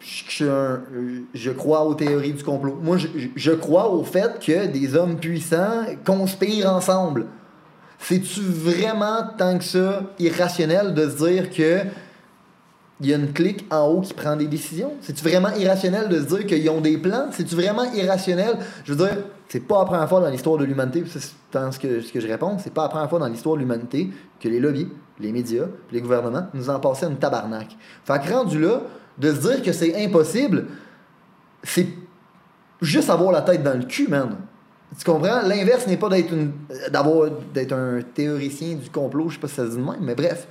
je, crois aux théories du complot. Moi, je, crois au fait que des hommes puissants conspirent ensemble. C'est-tu vraiment tant que ça irrationnel de se dire que il y a une clique en haut qui prend des décisions? C'est-tu vraiment irrationnel de se dire qu'ils ont des plans? C'est-tu vraiment irrationnel? Je veux dire, c'est pas la première fois dans l'histoire de l'humanité, c'est ce que, je réponds, c'est pas la première fois dans l'histoire de l'humanité que les lobbies, les médias, les gouvernements nous en passaient une tabarnak. Fait que rendu là, de se dire que c'est impossible, c'est juste avoir la tête dans le cul, man. Tu comprends? L'inverse n'est pas d'être d'avoir d'être un théoricien du complot, je sais pas si ça se dit de même, mais bref.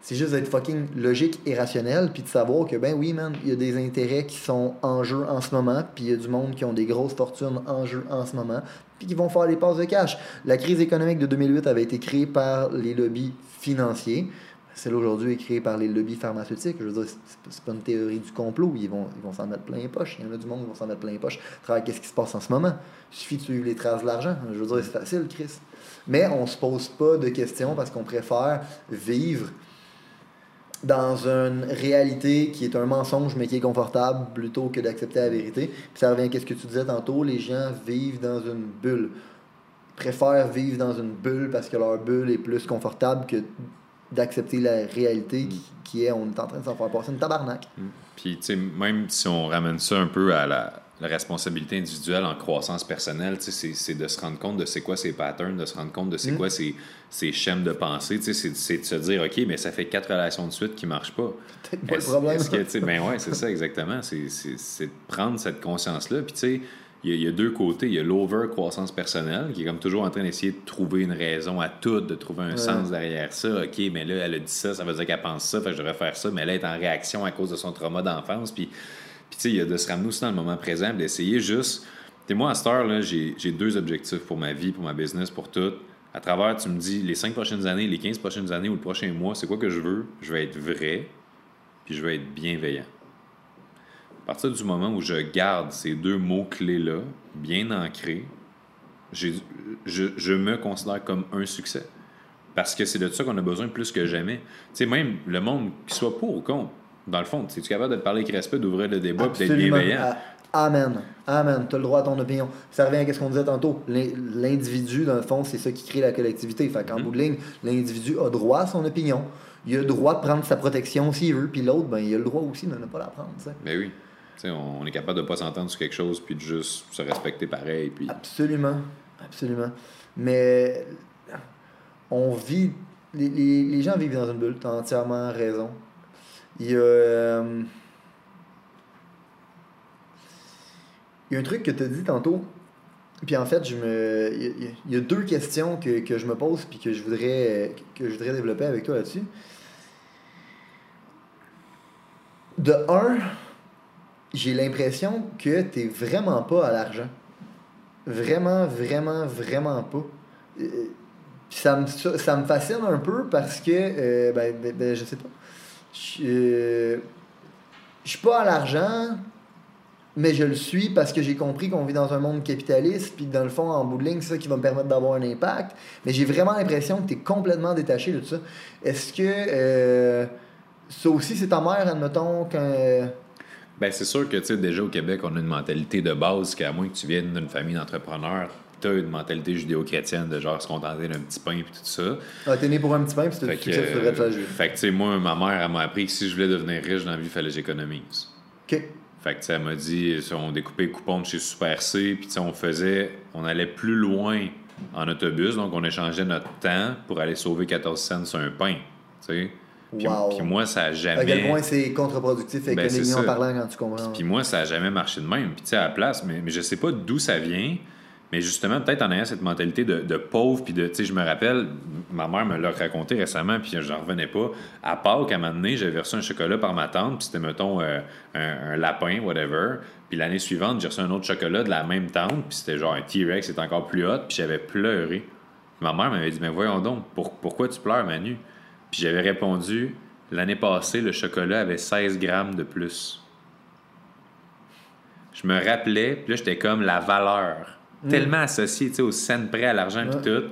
C'est juste d'être fucking logique et rationnel, puis de savoir que, ben oui, man, il y a des intérêts qui sont en jeu en ce moment, puis il y a du monde qui ont des grosses fortunes en jeu en ce moment, puis qui vont faire des passes de cash. La crise économique de 2008 avait été créée par les lobbies financiers. Celle aujourd'hui est créée par les lobbies pharmaceutiques. Je veux dire, c'est- pas une théorie du complot. Ils vont ils vont s'en mettre plein les poches. Il y en a du monde qui vont s'en mettre plein les poches. Travers qu'est-ce qui se passe en ce moment? Il suffit de suivre les traces de l'argent. Je veux dire, c'est facile, Chris. Mais on se pose pas de questions parce qu'on préfère vivre dans une réalité qui est un mensonge mais qui est confortable plutôt que d'accepter la vérité. Puis ça revient à ce que tu disais tantôt, les gens vivent dans une bulle. Préfèrent vivre dans une bulle parce que leur bulle est plus confortable que d'accepter la réalité qui, qui est on est en train de s'en faire passer une tabarnak. Puis, tu sais, même si on ramène ça un peu à la, la responsabilité individuelle en croissance personnelle, tu sais, c'est- de se rendre compte de c'est quoi ces patterns, de se rendre compte de c'est quoi ces, ces schèmes de pensée, tu sais, c'est- de se dire, OK, mais ça fait quatre relations de suite qui ne marchent pas. Peut-être pas le problème. que, tu sais, ben ouais, c'est ça exactement. C'est de prendre cette conscience-là. Puis, tu sais, il y, a- il y a deux côtés. Il y a l'over-croissance personnelle, qui est comme toujours en train d'essayer de trouver une raison à tout, de trouver un sens derrière ça. OK, mais là, elle a dit ça, ça veut dire qu'elle pense ça, fait que je devrais faire ça, mais elle est en réaction à cause de son trauma d'enfance. Puis, puis tu sais, il y a de se ramener aussi dans le moment présent, d'essayer juste. Tu moi, à cette heure-là, j'ai j'ai deux objectifs pour ma vie, pour ma business, pour tout. À travers, tu me dis, les cinq prochaines années, les 15 prochaines années ou le prochain mois, c'est quoi que je veux? Je vais être vrai, puis je vais être bienveillant. À partir du moment où je garde ces deux mots-clés-là, bien ancrés, je, je me considère comme un succès. Parce que c'est de ça qu'on a besoin plus que jamais. Tu sais, même le monde, qu'il soit pour ou contre, dans le fond, es-tu capable de parler avec respect, d'ouvrir le débat, puis d'être bienveillant? Ah, Amen. Amen. Tu as le droit à ton opinion. Ça revient à ce qu'on disait tantôt. L'in- L'individu, dans le fond, c'est ça qui crée la collectivité. Fait qu'en bout de ligne, l'individu a droit à son opinion. Il a le droit de prendre sa protection s'il veut, puis l'autre, ben, il a le droit aussi de ne pas la prendre. tu sais. Ben oui. On, est capable de pas s'entendre sur quelque chose, puis de juste se respecter pareil. Puis... Absolument. Absolument. Mais on vit. Les, gens vivent dans une bulle, tu as entièrement raison. Il y a. euh, il y a un truc que tu as dit tantôt. Puis en fait, je me, il, y a, deux questions que, que je me pose puis que je voudrais que je voudrais développer avec toi là-dessus. De un, j'ai l'impression que tu n'es vraiment pas à l'argent. Vraiment, vraiment, vraiment pas. Euh, ça me, ça, me fascine un peu parce que, euh, ben, ben, ben, je sais pas. Je euh, je suis pas à l'argent, mais je le suis parce que j'ai compris qu'on vit dans un monde capitaliste, puis dans le fond, en bout de ligne, c'est ça qui va me permettre d'avoir un impact. Mais j'ai vraiment l'impression que tu es complètement détaché de tout ça. Est-ce que ça aussi, c'est ta mère, admettons, quand. Euh, Ben, c'est sûr que, tu sais, déjà au Québec, on a une mentalité de base qu'à moins que tu viennes d'une famille d'entrepreneurs, tu as une mentalité judéo-chrétienne de genre se contenter d'un petit pain et tout ça. ah, t'es né pour un petit pain, puis tu te faire juger. fait que, tu sais, moi, ma mère, elle m'a appris que si je voulais devenir riche dans la vie, il fallait que j'économise. Ok. Fait que, tu sais, elle m'a dit, on découpait les coupons de chez Super C, puis, tu sais, on faisait, on allait plus loin en autobus, donc on échangeait notre temps pour aller sauver 14 cents sur un pain, tu sais. Puis, Wow. puis moi, ça a À jamais... quel point c'est contre-productif Ben, économiquement parlant quand tu comprends. Puis moi, ça a jamais marché de même. Puis tu sais, à la place, mais, mais je sais pas d'où ça vient, Mais justement, peut-être en ayant cette mentalité de, de pauvre, puis de, tu sais, je me rappelle, ma mère me l'a raconté récemment, puis j'en revenais pas. À Pâques, à un moment donné, j'avais reçu un chocolat par ma tante, puis c'était, mettons, euh, un, un lapin, whatever. Puis l'année suivante, j'ai reçu un autre chocolat de la même tante, puis c'était genre un T-Rex, c'était encore plus hot, puis j'avais pleuré. Ma mère m'avait dit, mais voyons donc, pour- pourquoi tu pleures, Manu? Puis j'avais répondu, l'année passée, le chocolat avait 16 grammes de plus. Je me rappelais, puis là, j'étais comme la valeur. Tellement associée, tu sais, au scène près, à l'argent, puis Ouais. tout.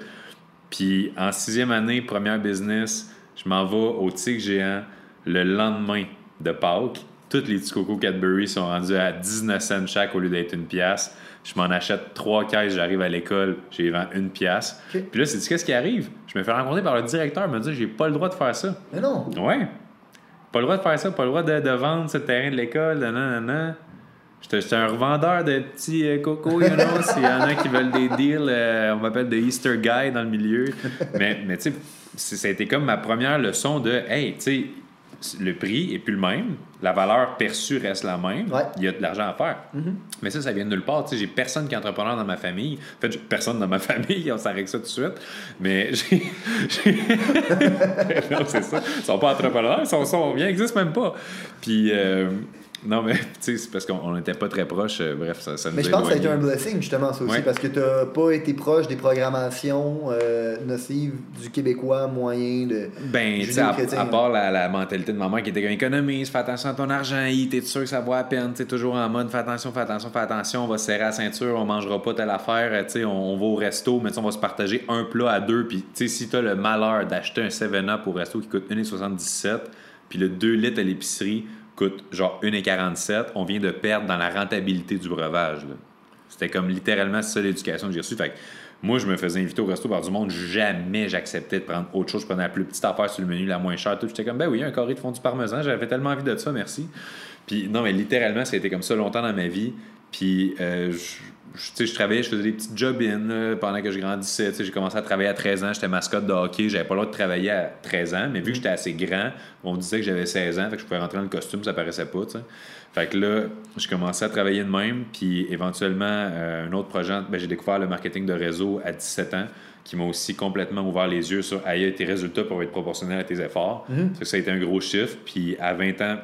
Puis en sixième année, première business, je m'en vais au Tigre géant le lendemain de Pâques. Toutes les petits cocos Cadbury sont rendus à 19 cents chaque au lieu d'être une pièce. Je m'en achète trois caisses, j'arrive à l'école, j'ai vends une pièce. Puis là, c'est qu'est-ce qui arrive? Je me fais rencontrer par le directeur, il me dit j'ai pas le droit de faire ça. Mais non. Ouais. Pas le droit de faire ça, pas le droit de, de vendre ce terrain de l'école, non. J'étais un revendeur de petits euh, cocos, you know. S'il y en a qui veulent des deals, euh, on m'appelle des Easter Guy dans le milieu. Mais, mais tu sais, ça a été comme ma première leçon de, hey, tu sais, le prix est plus le même, la valeur perçue reste la même, Ouais. il y a de l'argent à faire. Mais ça, ça vient de nulle part. J'ai personne qui est entrepreneur dans ma famille. En fait, personne dans ma famille, on s'arrête ça tout de suite. Mais j'ai. non, c'est ça. Ils sont pas entrepreneurs, ils sont, sont, ils n'existent même pas. Puis, euh, non, mais tu sais, c'est parce qu'on n'était pas très proches. euh, bref, ça, ça nous Mais je pense que ça a été un blessing, justement, ça aussi, Ouais. parce que tu n'as pas été proche des programmations euh, nocives du Québécois moyen de. Ben, tu sais, à, là. part la, la mentalité de maman qui était comme économise, fais attention à ton argent, t'es sûr que ça vaut à peine, tu toujours en mode fais attention, fais attention, fais attention, on va se serrer la ceinture, on mangera pas telle affaire, euh, tu sais, on, on va au resto, mais on va se partager un plat à deux, puis tu sais, si t'as le malheur d'acheter un 7-Up au resto qui coûte 1,77, puis le 2 litres à l'épicerie coûte genre 1,47, on vient de perdre dans la rentabilité du breuvage. C'était comme littéralement ça l'éducation que j'ai reçue. Fait que moi, je me faisais inviter au resto par du monde. Jamais j'acceptais de prendre autre chose. Je prenais la plus petite affaire sur le menu, la moins chère. J'étais comme, ben oui, un carré de fond du parmesan. J'avais tellement envie de ça, merci. Puis non, mais littéralement, ça a été comme ça longtemps dans ma vie. Puis, euh, je, je- tu sais, je travaillais, je faisais des petites job-in pendant que je grandissais. Tu sais, J'ai commencé à travailler à 13 ans. J'étais mascotte de hockey. J'avais pas le droit de travailler à 13 ans. Mais vu que j'étais assez grand, on me disait que j'avais 16 ans. Fait que je pouvais rentrer dans le costume, ça paraissait pas. tu sais. Fait que là, je commençais à travailler de même. Puis éventuellement, euh, un autre projet, ben, j'ai découvert le marketing de réseau à 17 ans qui m'a aussi complètement ouvert les yeux sur aïe, tes résultats peuvent être proportionnels à tes efforts. Que ça a été un gros chiffre. Puis à 20 ans,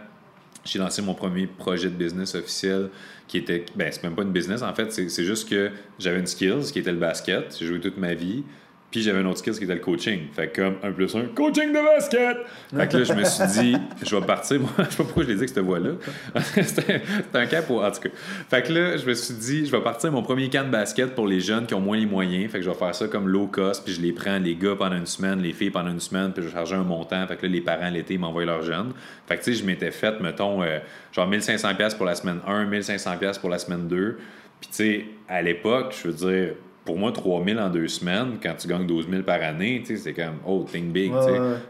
j'ai lancé mon premier projet de business officiel qui était. Ben, c'est même pas une business en fait, c'est juste que j'avais une skills qui était le basket. J'ai joué toute ma vie. Puis j'avais une autre skills qui était le coaching. Fait que comme un plus un, coaching de basket! Fait que là, je me suis dit, je vais partir. Moi, je sais pas pourquoi je l'ai dit avec cette voix-là. C'était un cap au- en tout cas. Fait que là, je me suis dit, je vais partir mon premier camp de basket pour les jeunes qui ont moins les moyens. Fait que je vais faire ça comme low cost. Puis je les prends, les gars, pendant une semaine, les filles pendant une semaine. Puis je vais charger un montant. Fait que là, les parents, l'été, m'envoient leurs jeunes. Fait que tu sais, je m'étais fait, mettons, euh, genre 1500$ piastres pour la semaine 1, 1500$ piastres pour la semaine 2. Puis tu sais, à l'époque, je veux dire, pour moi, 3000 en deux semaines, quand tu gagnes 12 000 par année, tu sais, c'est comme, oh, think big, Ouais.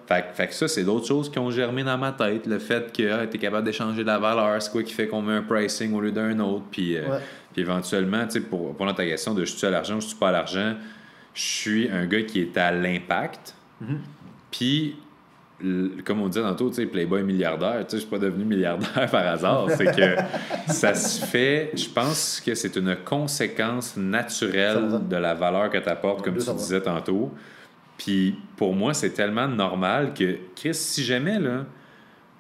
Fait, que- fait que ça, c'est d'autres choses qui ont germé dans ma tête. Le fait que tu es capable d'échanger de la valeur, c'est quoi qui fait qu'on met un pricing au lieu d'un autre. Puis, euh, Ouais. puis éventuellement, tu sais, pour répondre à ta question de je suis à l'argent ou je suis pas à l'argent, je suis un gars qui est à l'impact. Mm-hmm. Puis, comme on disait tantôt, Playboy milliardaire, je suis pas devenu milliardaire par hasard. C'est que ça se fait, je pense que c'est une conséquence naturelle 100%. de la valeur que tu apportes, comme tu 200%. disais tantôt. Puis pour moi, c'est tellement normal que, Chris, si jamais, là,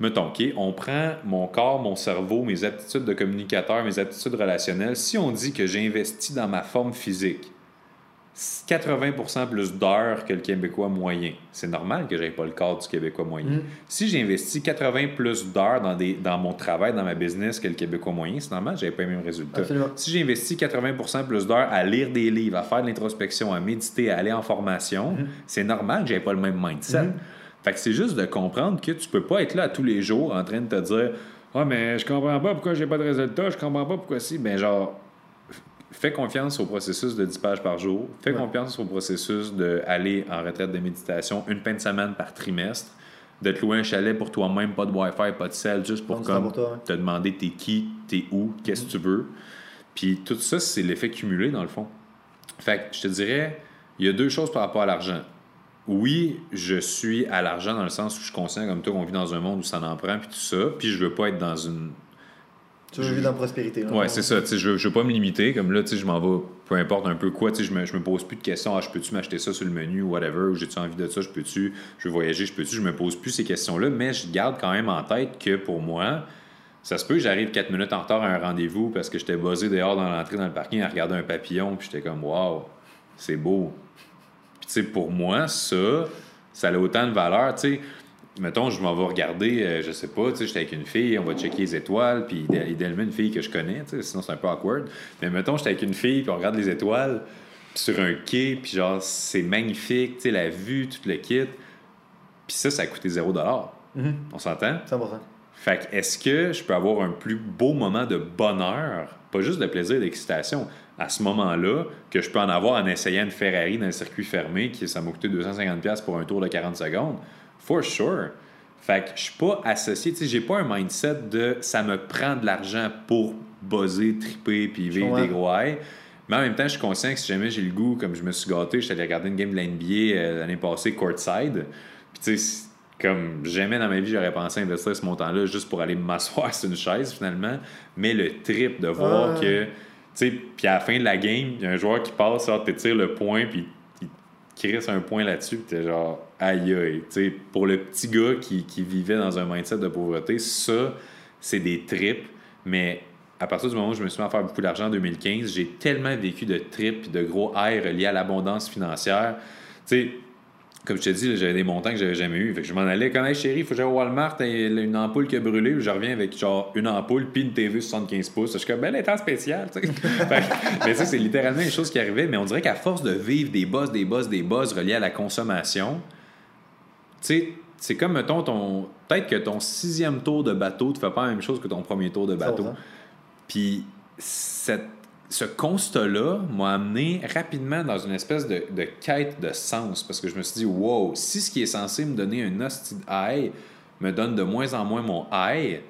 mettons, on prend mon corps, mon cerveau, mes aptitudes de communicateur, mes aptitudes relationnelles, si on dit que j'investis dans ma forme physique 80% plus d'heures que le Québécois moyen, c'est normal que j'aie pas le corps du Québécois moyen. Mm. Si j'investis 80 plus d'heures dans, des, dans mon travail, dans ma business que le Québécois moyen, c'est normal que j'avais pas les mêmes résultats. Absolument. Si j'investis 80% plus d'heures à lire des livres, à faire de l'introspection, à méditer, à aller en formation, Mm-hmm. c'est normal que j'avais pas le même mindset. Fait que c'est juste de comprendre que tu peux pas être là tous les jours en train de te dire Ah, mais je comprends pas pourquoi j'ai pas de résultats, je comprends pas pourquoi si. Ben, genre, fais confiance au processus de 10 pages par jour. Fais Ouais. confiance au processus d'aller en retraite de méditation une fin de semaine par trimestre. De te louer un chalet pour toi-même, pas de Wi-Fi, pas de sel, juste pour comme pour toi, ouais. te demander t'es qui, t'es où, qu'est-ce que tu veux. Puis tout ça, c'est l'effet cumulé dans le fond. Fait que je te dirais, il y a deux choses par rapport à l'argent. Oui, je suis à l'argent dans le sens où je suis conscient comme toi qu'on vit dans un monde où ça en prend puis tout ça, puis je veux pas être dans une Tu veux vivre dans la prospérité. là. Ouais, c'est ça. Je ne veux pas me limiter. Comme là, je m'en vais, peu importe un peu quoi. Je me, je me pose plus de questions. Ah, je peux-tu m'acheter ça sur le menu, whatever, ou j'ai-tu envie de ça, je peux-tu, je veux voyager, je peux-tu. Je me pose plus ces questions-là, mais je garde quand même en tête que pour moi, ça se peut j'arrive 4 minutes en retard à un rendez-vous parce que j'étais buzzé dehors dans l'entrée dans le parking à regarder un papillon, puis j'étais comme, waouh, c'est beau. Puis, tu sais, pour moi, ça, ça a autant de valeur. Tu sais, mettons, je m'en vais regarder, euh, je sais pas, tu sais, j'étais avec une fille, on va checker les étoiles, puis idé- idéalement une fille que je connais, tu sais, sinon c'est un peu awkward. Mais mettons, j'étais avec une fille, puis on regarde les étoiles sur un quai, puis genre, c'est magnifique, tu sais, la vue, tout le kit. Puis ça, ça a coûté 0 Mhm. On s'entend? 100%. Fait que est-ce que je peux avoir un plus beau moment de bonheur, pas juste de plaisir et d'excitation, à ce moment-là, que je peux en avoir en essayant une Ferrari dans un circuit fermé, qui ça m'a coûté 250$ pour un tour de 40 secondes? For sure. Fait que je suis pas associé, tu sais, j'ai pas un mindset de ça me prend de l'argent pour buzzer, triper, puis vivre des gros. Mais en même temps, je suis conscient que si jamais j'ai le goût, comme je me suis gâté, je suis allé regarder une game de la NBA euh, l'année passée, courtside. Puis tu sais, comme jamais dans ma vie, j'aurais pensé investir ce montant-là juste pour aller m'asseoir sur une chaise finalement. Mais le trip de voir Ouais. que, tu sais, puis à la fin de la game, il y a un joueur qui passe, tu tires le point, puis il crisse un point là-dessus, puis t'es genre, aïe aïe. Pour le petit gars qui, qui vivait dans un mindset de pauvreté, ça, c'est des trips. Mais à partir du moment où je me suis mis à faire beaucoup d'argent en 2015, j'ai tellement vécu de trips et de gros highs reliés à l'abondance financière. Tu sais, comme je te dis, j'avais des montants que j'avais jamais eu. Fait que je m'en allais comme, hey chérie, il faut que j'aille au Walmart, une ampoule qui a brûlé. Je reviens avec genre une ampoule puis une TV 75 pouces. Je suis comme, ben, en spécial, tu sais. Mais ça, c'est littéralement les choses qui arrivaient. Mais on dirait qu'à force de vivre des buzz, des buzz, des buzz reliés à la consommation, sais, c'est comme, mettons, ton. Peut-être que ton sixième tour de bateau ne fait pas la même chose que ton premier tour de bateau. 100%. Puis cette- ce constat-là m'a amené rapidement dans une espèce de, de quête de sens parce que je me suis dit, wow, si ce qui est censé me donner un hostie de high me donne de moins en moins mon high,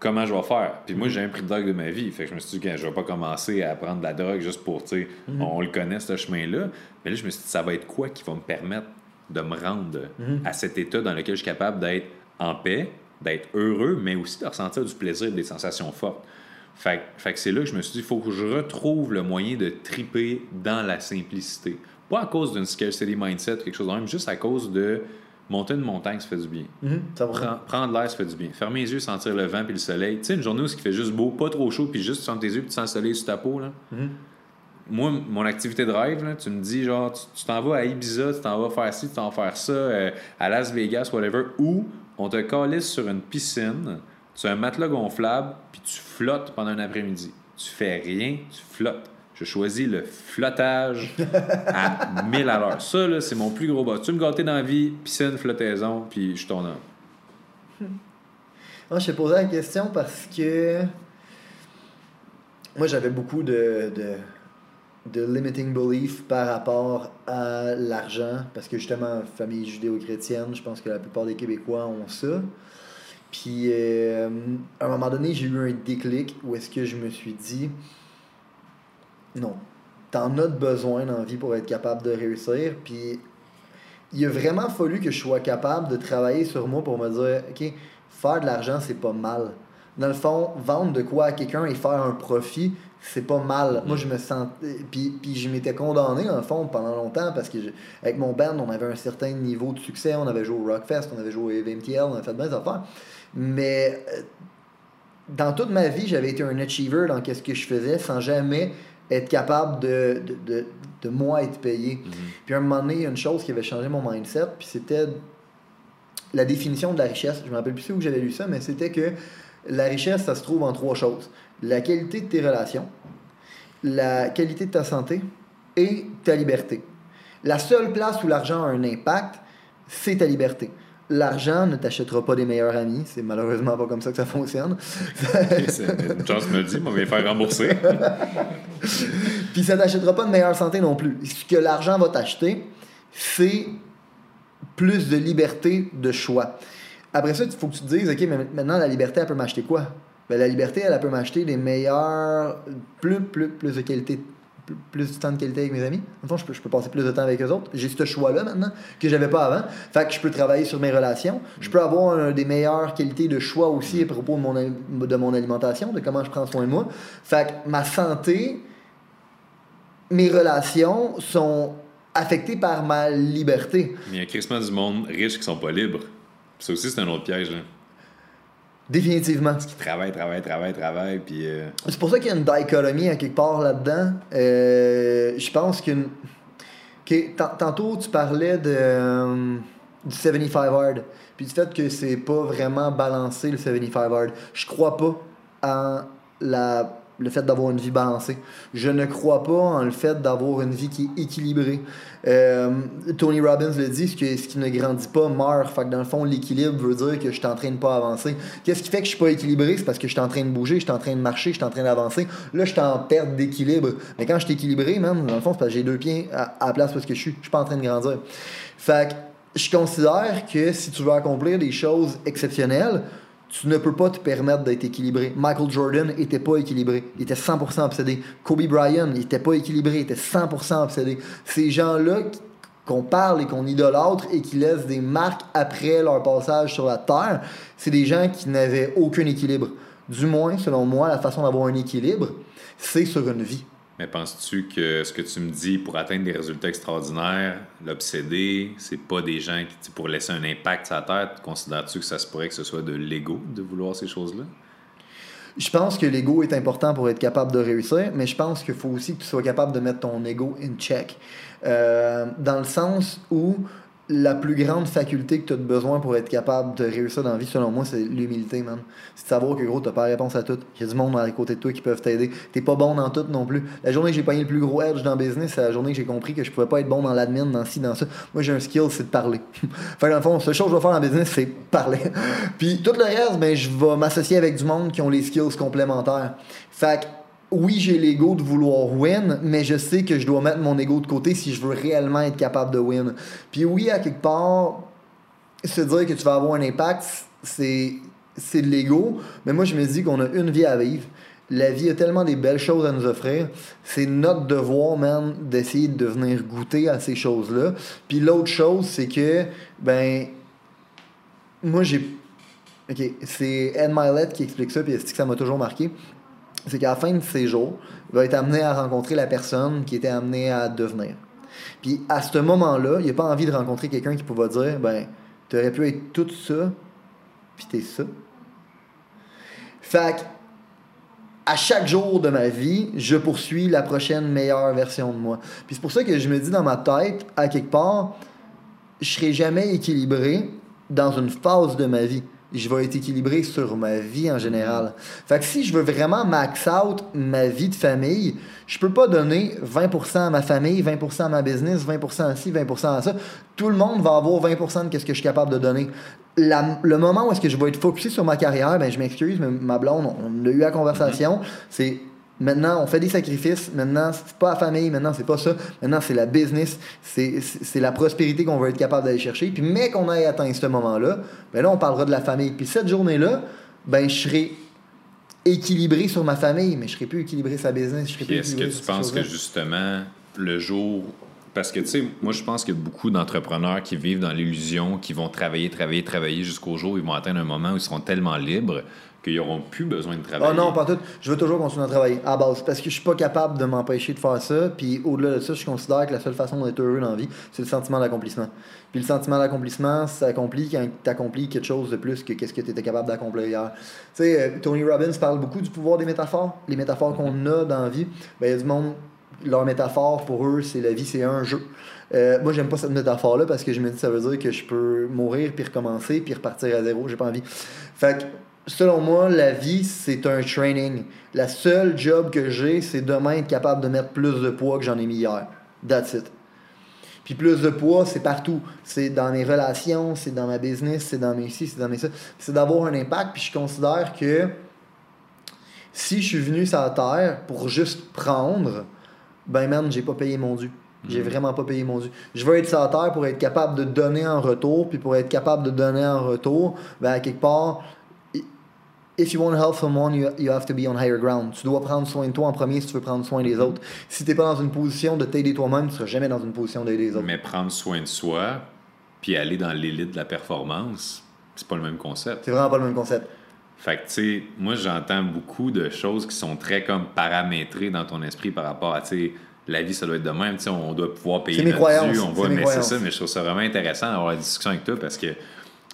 comment je vais faire? Puis moi, j'ai un prix de drogue de ma vie. Fait que je me suis dit, que je vais pas commencer à prendre de la drogue juste pour, tu sais, on, le connaît, ce chemin-là. Mais là, je me suis dit, ça va être quoi qui va me permettre de me rendre à cet état dans lequel je suis capable d'être en paix, d'être heureux, mais aussi de ressentir du plaisir, des sensations fortes. Fait, fait que c'est là que je me suis dit, il faut que je retrouve le moyen de triper dans la simplicité. Pas à cause d'une scarcity mindset, quelque chose de même, juste à cause de monter une montagne, ça fait du bien. Mhm, 100%. Prends- Prendre l'air, ça fait du bien. Fermer les yeux, sentir le vent puis le soleil. Tu sais, une journée où il fait juste beau, pas trop chaud, puis juste tu sens tes yeux puis tu sens le soleil sur ta peau. Là. Mhm. Moi, mon activité de rêve, là, tu me dis, genre, tu t'en vas à Ibiza, tu t'en vas faire ci, tu t'en vas faire ça, euh, à Las Vegas, whatever, ou on te calisse sur une piscine, tu as un matelas gonflable, puis tu flottes pendant un après-midi. Tu fais rien, tu flottes. Je choisis le flottage à 1000 à l'heure. Ça, là, c'est mon plus gros bas. Tu me gâter dans la vie, piscine, flottaison, puis je suis ton homme. Moi, je t'ai posé la question parce que moi, j'avais beaucoup de, de, de limiting belief par rapport à l'argent. Parce que justement, famille judéo-chrétienne, je pense que la plupart des Québécois ont ça. Puis, euh, à un moment donné, j'ai eu un déclic où est-ce que je me suis dit, non, t'en as besoin dans la vie pour être capable de réussir. Puis, il a vraiment fallu que je sois capable de travailler sur moi pour me dire, OK, faire de l'argent, c'est pas mal. Dans le fond, vendre de quoi à quelqu'un et faire un profit, c'est pas mal. Moi, je me sens. Puis, puis je m'étais condamné, le fond, pendant longtemps parce que je- avec mon band, on avait un certain niveau de succès. On avait joué au Rockfest, on avait joué au VMTL, on avait fait bien des affaires. Mais euh, dans toute ma vie, j'avais été un achiever dans ce que je faisais sans jamais être capable de, de, de, de moi être payé. Puis à un moment donné, il y a une chose qui avait changé mon mindset, puis c'était la définition de la richesse. Je me rappelle plus où j'avais lu ça, mais c'était que la richesse, ça se trouve en trois choses. La qualité de tes relations, la qualité de ta santé et ta liberté. La seule place où l'argent a un impact, c'est ta liberté. L'argent ne t'achètera pas des meilleurs amis, c'est malheureusement pas comme ça que ça fonctionne. C'est- Une chance me le dit, on va me faire rembourser. Puis ça t'achètera pas de meilleure santé non plus. Ce que l'argent va t'acheter, c'est plus de liberté de choix. Après ça, il faut que tu te dises, OK, mais maintenant, la liberté, elle peut m'acheter quoi? Ben, la liberté, elle, peut m'acheter des meilleurs, plus, plus, plus de qualité plus- de temps de qualité avec mes amis. En je peux, je peux passer plus de temps avec eux autres. J'ai ce choix-là maintenant que j'avais pas avant. Fait que je peux travailler sur mes relations. Je peux avoir des meilleures qualités de choix aussi à propos de mon, de mon alimentation, de comment je prends soin de moi. Fait que ma santé, mes relations sont affectées par ma liberté. Mais il y a crissement du monde riche qui sont pas libres. Ça aussi, c'est un autre piège. Définitivement. Qui travaillent, travaillent, travaillent, travaillent, puis... euh, C'est pour ça qu'il y a une dichotomie à quelque part là-dedans. Euh, je pense qu'une. tantôt, tu parlais de, euh, du 75 hard. Puis du fait que c'est pas vraiment balancé le 75 hard. Je crois pas en la, le fait d'avoir une vie balancée. Je ne crois pas en le fait d'avoir une vie qui est équilibrée. Euh, Tony Robbins le dit, ce, qui ne grandit pas meurt. Fait que dans le fond, l'équilibre veut dire que je suis en train de pas avancer. Qu'est-ce qui fait que je suis pas équilibré? C'est parce que je suis en train de bouger, je suis en train de marcher, je suis en train d'avancer. Là, je suis en perte d'équilibre. Mais quand je suis équilibré, même, dans le fond, c'est parce que j'ai deux pieds à, à la place parce que je suis. Je suis pas en train de grandir. Fait que je considère que si tu veux accomplir des choses exceptionnelles, tu ne peux pas te permettre d'être équilibré. Michael Jordan était pas équilibré. Il était 100% obsédé. Kobe Bryant, il était pas équilibré. Il était 100% obsédé. Ces gens-là qu'on parle et qu'on idolâtre et qui laissent des marques après leur passage sur la Terre, c'est des gens qui n'avaient aucun équilibre. Du moins, selon moi, la façon d'avoir un équilibre, c'est sur une vie. Mais penses-tu que ce que tu me dis pour atteindre des résultats extraordinaires, l'obsédé, c'est pas des gens qui, pour laisser un impact sur la Terre, considères-tu que ça se pourrait que ce soit de l'ego de vouloir ces choses-là? Je pense que l'ego est important pour être capable de réussir, mais je pense qu'il faut aussi que tu sois capable de mettre ton ego in check. Euh, dans le sens où la plus grande faculté que tu as besoin pour être capable de réussir dans la vie, selon moi, c'est l'humilité, man. C'est de savoir que, gros, t'as pas la réponse à tout. Il y a du monde à côté de toi qui peuvent t'aider. T'es pas bon dans tout non plus. La journée que j'ai pogné le plus gros edge dans le business, c'est la journée que j'ai compris que je pouvais pas être bon dans l'admin, dans ci, dans ça. Moi, j'ai un skill, c'est de parler. fait que dans le fond, seule chose que je vais faire dans le business, c'est parler. Puis tout le reste, ben, je vais m'associer avec du monde qui ont les skills complémentaires. Fait que, oui, j'ai l'ego de vouloir win, mais je sais que je dois mettre mon ego de côté si je veux réellement être capable de win. Puis oui, à quelque part, se dire que tu vas avoir un impact, c'est c'est de l'ego, mais moi je me dis qu'on a une vie à vivre. La vie a tellement des belles choses à nous offrir. C'est notre devoir, man, d'essayer de venir goûter à ces choses-là. Puis l'autre chose, c'est que, ben, moi j'ai. Ok, c'est Ed Milet qui explique ça, puis que ça m'a toujours marqué? C'est qu'à la fin de ses jours, il va être amené à rencontrer la personne qui était amenée à devenir. Puis à ce moment-là, il n'a pas envie de rencontrer quelqu'un qui pouvait dire ben, tu aurais pu être tout ça, puis t'es ça. Fait à chaque jour de ma vie, je poursuis la prochaine meilleure version de moi. Puis c'est pour ça que je me dis dans ma tête, à quelque part, je serai jamais équilibré dans une phase de ma vie. Je vais être équilibré sur ma vie en général. Fait que si je veux vraiment max out ma vie de famille, je peux pas donner 20% à ma famille, 20% à ma business, 20% à ci, 20% à ça. Tout le monde va avoir 20% de ce que je suis capable de donner. La- le moment où est-ce que je vais être focusé sur ma carrière, ben je m'excuse, mais ma blonde, on, on a eu la conversation, c'est Maintenant, on fait des sacrifices. Maintenant, c'est pas la famille. Maintenant, c'est pas ça. Maintenant, c'est la business. C'est la prospérité qu'on va être capable d'aller chercher. Puis, mais qu'on ait atteint ce moment-là, ben là, on parlera de la famille. Puis, cette journée-là, ben, je serai équilibré sur ma famille, mais je serai plus équilibré sur la business. Je serai Puis plus est-ce que tu penses que justement, le jour. Parce que, tu sais, moi, je pense qu'il y a beaucoup d'entrepreneurs qui vivent dans l'illusion, qui vont travailler, travailler, travailler jusqu'au jour où ils vont atteindre un moment où ils seront tellement libres qu'ils n'auront plus besoin de travailler. Ah non, pas tout. Je veux toujours continuer à travailler à base parce que je suis pas capable de m'empêcher de faire ça. Puis au-delà de ça, je considère que la seule façon d'être heureux dans la vie, c'est le sentiment d'accomplissement. Puis le sentiment d'accomplississement, ça s'accomplit quand tu accomplis quelque chose de plus que qu'est-ce que tu étais capable d'accomplir hier. Tu sais, euh, Tony Robbins parle beaucoup du pouvoir des métaphores. Les métaphores qu'on a dans la vie, ben, il y a du monde, leur métaphore pour eux, c'est la vie, c'est un jeu. Euh, moi, j'aime pas cette métaphore-là parce que je me dis ça veut dire que je peux mourir puis recommencer puis repartir à zéro. J'ai pas envie. Fait que selon moi, la vie, c'est un training. La seule job que j'ai, c'est demain être capable de mettre plus de poids que j'en ai mis hier. That's it. Puis plus de poids, c'est partout. C'est dans mes relations, c'est dans ma business, c'est dans mes ci, c'est dans mes ça. C'est d'avoir un impact. Puis je considère que si je suis venu sur la terre pour juste prendre, ben man, j'ai pas payé mon dû. J'ai vraiment pas payé mon dû. Je veux être sur la terre pour être capable de donner en retour, puis pour être capable de donner en retour, ben à quelque part, if you want to help someone, you, you have to be on higher ground. Tu dois prendre soin de toi en premier si tu veux prendre soin des autres. Si t'es pas dans une position de t'aider toi-même, tu seras jamais dans une position d'aider les autres. Mais prendre soin de soi, puis aller dans l'élite de la performance, c'est pas le même concept. C'est vraiment pas le même concept. Fait que, tu sais, moi, j'entends beaucoup de choses qui sont très comme paramétrées dans ton esprit par rapport à, tu sais, la vie, ça doit être de même. Tu sais, on doit pouvoir payer notre dû, on va, mes mais c'est ça, mais je trouve ça vraiment intéressant d'avoir la discussion avec toi parce que, tu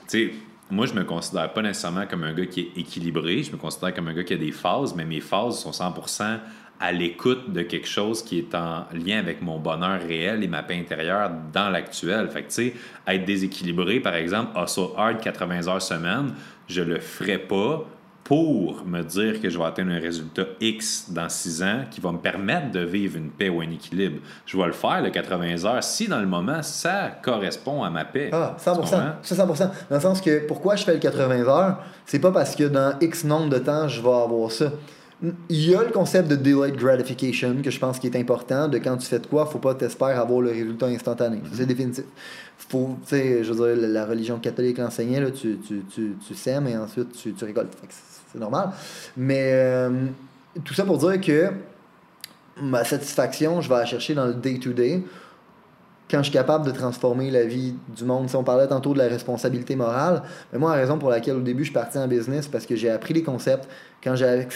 sais, moi, je me considère pas nécessairement comme un gars qui est équilibré. Je me considère comme un gars qui a des phases, mais mes phases sont 100% à l'écoute de quelque chose qui est en lien avec mon bonheur réel et ma paix intérieure dans l'actuel. Fait que, tu sais, être déséquilibré, par exemple, hustle hard 80 heures semaine, je le ferai pas pour me dire que je vais atteindre un résultat X dans 6 ans qui va me permettre de vivre une paix ou un équilibre. Je vais le faire, le 80 heures, si dans le moment, ça correspond à ma paix. Ah, Tu 100%. comprends? Ça, 100%. Dans le sens que pourquoi je fais le 80 heures, c'est pas parce que dans X nombre de temps, je vais avoir ça. Il y a le concept de delayed gratification que je pense qui est important, de quand tu fais de quoi, faut pas t'espérer avoir le résultat instantané. C'est définitif. Faut, tu sais, je veux dire, la- religion catholique l'enseignait, tu, tu, tu, tu sèmes et ensuite tu, tu récoltes. C'est normal. Mais euh, tout ça pour dire que ma satisfaction, je vais la chercher dans le day-to-day quand je suis capable de transformer la vie du monde. Si on parlait tantôt de la responsabilité morale, mais moi, la raison pour laquelle au début je suis parti en business, parce que j'ai appris les concepts. Quand j'ai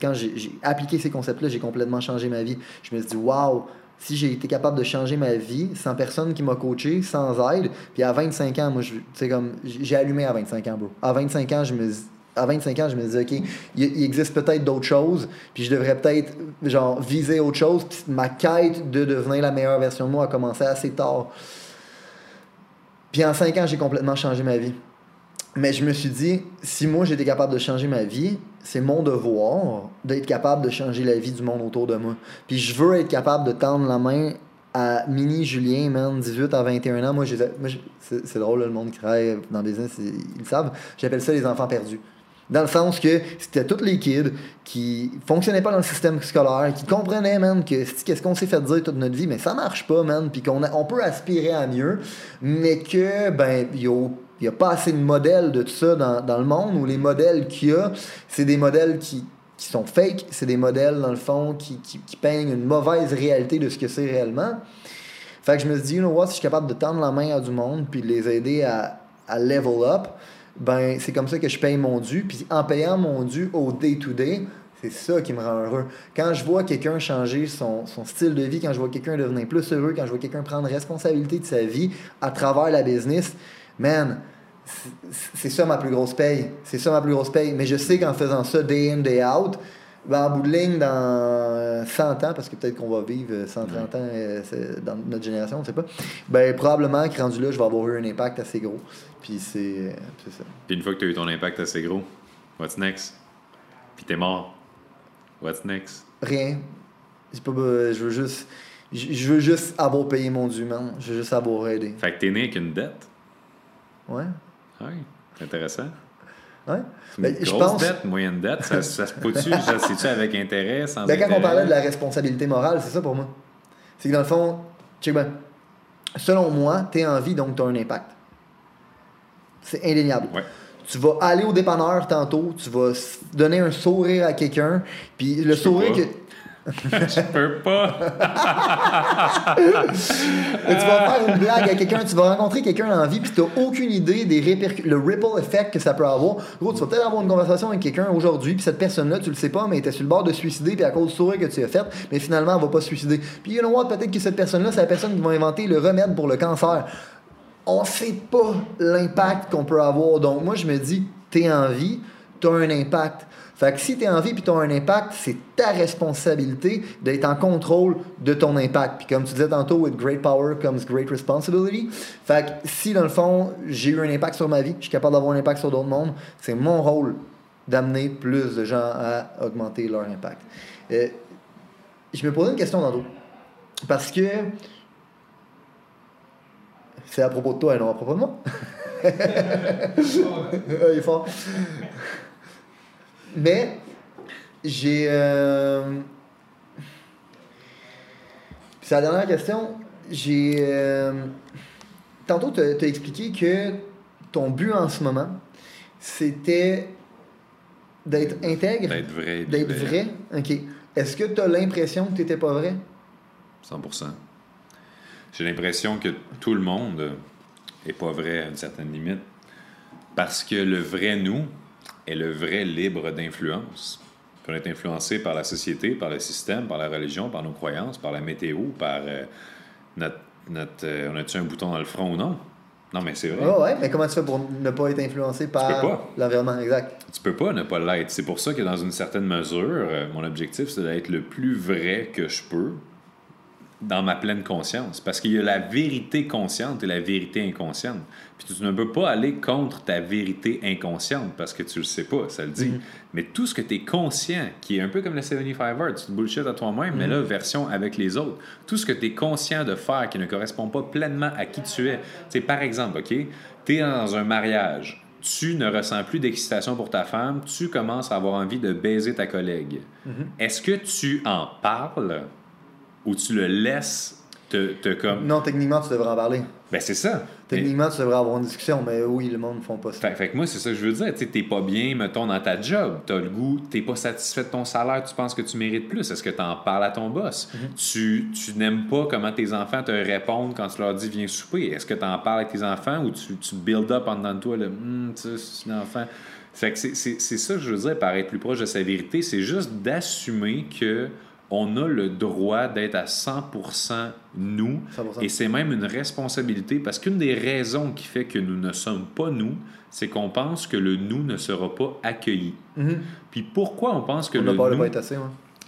quand j'ai appliqué ces concepts-là, j'ai complètement changé ma vie. Je me suis dit, waouh, si j'ai été capable de changer ma vie sans personne qui m'a coaché, sans aide, puis à 25 ans, moi, je- comme, j'ai allumé à 25 ans, bro. À 25 ans, je me à 25 ans, je me disais, OK, il, existe peut-être d'autres choses, puis je devrais peut-être, genre, viser autre chose, puis ma quête de devenir la meilleure version de moi a commencé assez tard. Puis en 5 ans, j'ai complètement changé ma vie. Mais je me suis dit, si moi j'étais capable de changer ma vie, c'est mon devoir d'être capable de changer la vie du monde autour de moi. Puis je veux être capable de tendre la main à Mini Julien, man, 18 à 21 ans. Moi, moi, c'est drôle, le monde qui travaille dans le business, ils le savent. J'appelle ça les enfants perdus. Dans le sens que c'était tous les kids qui fonctionnaient pas dans le système scolaire, qui comprenaient, man, que qu'est-ce qu'on s'est fait dire toute notre vie, mais ça marche pas, man, puis qu'on on peut aspirer à mieux, mais que, ben, il y a il n'y a pas assez de modèles de tout ça dans, le monde, où les modèles qu'il y a, c'est des modèles qui, qui sont fake, c'est des modèles, dans le fond, qui, qui, qui peignent une mauvaise réalité de ce que c'est réellement. Fait que je me suis dit, you know what, si je suis capable de tendre la main à du monde, puis de les aider à, à level up, ben c'est comme ça que je paye mon dû. Puis en payant mon dû au day-to-day, c'est ça qui me rend heureux. Quand je vois quelqu'un changer son, son style de vie, quand je vois quelqu'un devenir plus heureux, quand je vois quelqu'un prendre responsabilité de sa vie à travers la business, man, c'est- ça ma plus grosse paye. C'est ça ma plus grosse paye. Mais je sais qu'en faisant ça day in, day out, ben, en bout de ligne, dans 100 ans, parce que peut-être qu'on va vivre 130 ans euh, dans notre génération, on ne sait pas, ben, probablement que rendu là, je vais avoir eu un impact assez gros. Puis c'est ça. Puis une fois que tu as eu ton impact assez gros, what's next? Puis t'es mort. What's next? Rien. Pas, je veux juste. Je veux juste avoir payé mon dû, man. Je veux juste avoir aidé. Fait que t'es né avec une dette? Ouais. Oui, c'est intéressant. Ben, je pense- dette, moyenne dette. Ça, ça se peut-tu? C'est-tu avec intérêt, sans Ben, quand intérêt? on parlait de la responsabilité morale, c'est ça pour moi. C'est que dans le fond, check bien. Selon moi, t'es en vie, donc t'as un impact. C'est indéniable. Ouais. Tu vas aller au dépanneur tantôt, tu vas donner un sourire à quelqu'un, puis le sourire pas. que. Je peux pas. Tu vas faire une blague à quelqu'un, tu vas rencontrer quelqu'un la vie, puis tu n'as aucune idée des le ripple effect que ça peut avoir. Gros, tu vas peut-être avoir une conversation avec quelqu'un aujourd'hui, puis cette personne-là, tu le sais pas, mais elle était sur le bord de suicider, puis à cause du sourire que tu as fait, mais finalement, elle va pas se suicider. Puis, you know what, peut-être que cette personne-là, c'est la personne qui va inventer le remède pour le cancer. On sait pas l'impact qu'on peut avoir. Donc, moi, je me dis, t'es en vie, t'as un impact. Fait que si t'es en vie puis t'as un impact, c'est ta responsabilité d'être en contrôle de ton impact. Puis comme tu disais tantôt, with great power comes great responsibility. Fait que si dans le fond, j'ai eu un impact sur ma vie, je suis capable d'avoir un impact sur d'autres mondes, c'est mon rôle d'amener plus de gens à augmenter leur impact. Euh, je me posais une question tantôt. Parce que c'est à propos de toi et non à propos de moi. Il est fort. Mais j'ai. euh, puis c'est la dernière question. J'ai. euh, Tantôt, tu as expliqué que ton but en ce moment, c'était D'être intègre? D'être vrai. D'être vrai? OK. Est-ce que tu as l'impression que tu n'étais pas vrai? 100% J'ai l'impression que tout le monde est pas vrai à une certaine limite. Parce que le vrai nous est le vrai libre d'influence. On est influencé par la société, par le système, par la religion, par nos croyances, par la météo, par euh, notre. notre euh, on a-tu un bouton dans le front ou non? Non, mais c'est vrai. Ah ouais, mais comment tu fais pour ne pas être influencé par l'environnement exact? Tu peux pas ne pas l'être. C'est pour ça que dans une certaine mesure, euh, mon objectif, c'est d'être le plus vrai que je peux dans ma pleine conscience. Parce qu'il y a la vérité consciente et la vérité inconsciente. Puis tu ne peux pas aller contre ta vérité inconsciente parce que tu le sais pas, ça le dit. Mm-hmm. Mais tout ce que tu es conscient, qui est un peu comme le 75 Hard, tu te bullshit à toi-même, mais là, mm-hmm. version avec les autres. Tout ce que tu es conscient de faire qui ne correspond pas pleinement à qui tu es. c'est par exemple, OK, tu es dans un mariage, tu ne ressens plus d'excitation pour ta femme, tu commences à avoir envie de baiser ta collègue. Mm-hmm. Est-ce que tu en parles? Ou tu le laisses te, te comme. Non, techniquement, tu devrais en parler. Ben, c'est ça. Techniquement, tu devrais avoir une discussion, mais oui, le monde ne font pas ça. Fait, que moi, c'est ça que je veux dire. Tu n'es pas bien, mettons, dans ta job. Tu as le goût, tu n'es pas satisfait de ton salaire, tu penses que tu mérites plus. Est-ce que tu en parles à ton boss? Mhm. Tu, tu n'aimes pas comment tes enfants te répondent quand tu leur dis viens souper. Est-ce que tu en parles avec tes enfants ou tu, tu build up en dedans de toi le hum, tu c'est un enfant? Fait que c'est ça que je veux dire par être plus proche de sa vérité. C'est juste d'assumer que on a le droit d'être à 100% nous. Et c'est même une responsabilité parce qu'une des raisons qui fait que nous ne sommes pas nous, c'est qu'on pense que le nous ne sera pas accueilli. Mm-hmm. Puis pourquoi on pense que le nous... Pas être assez,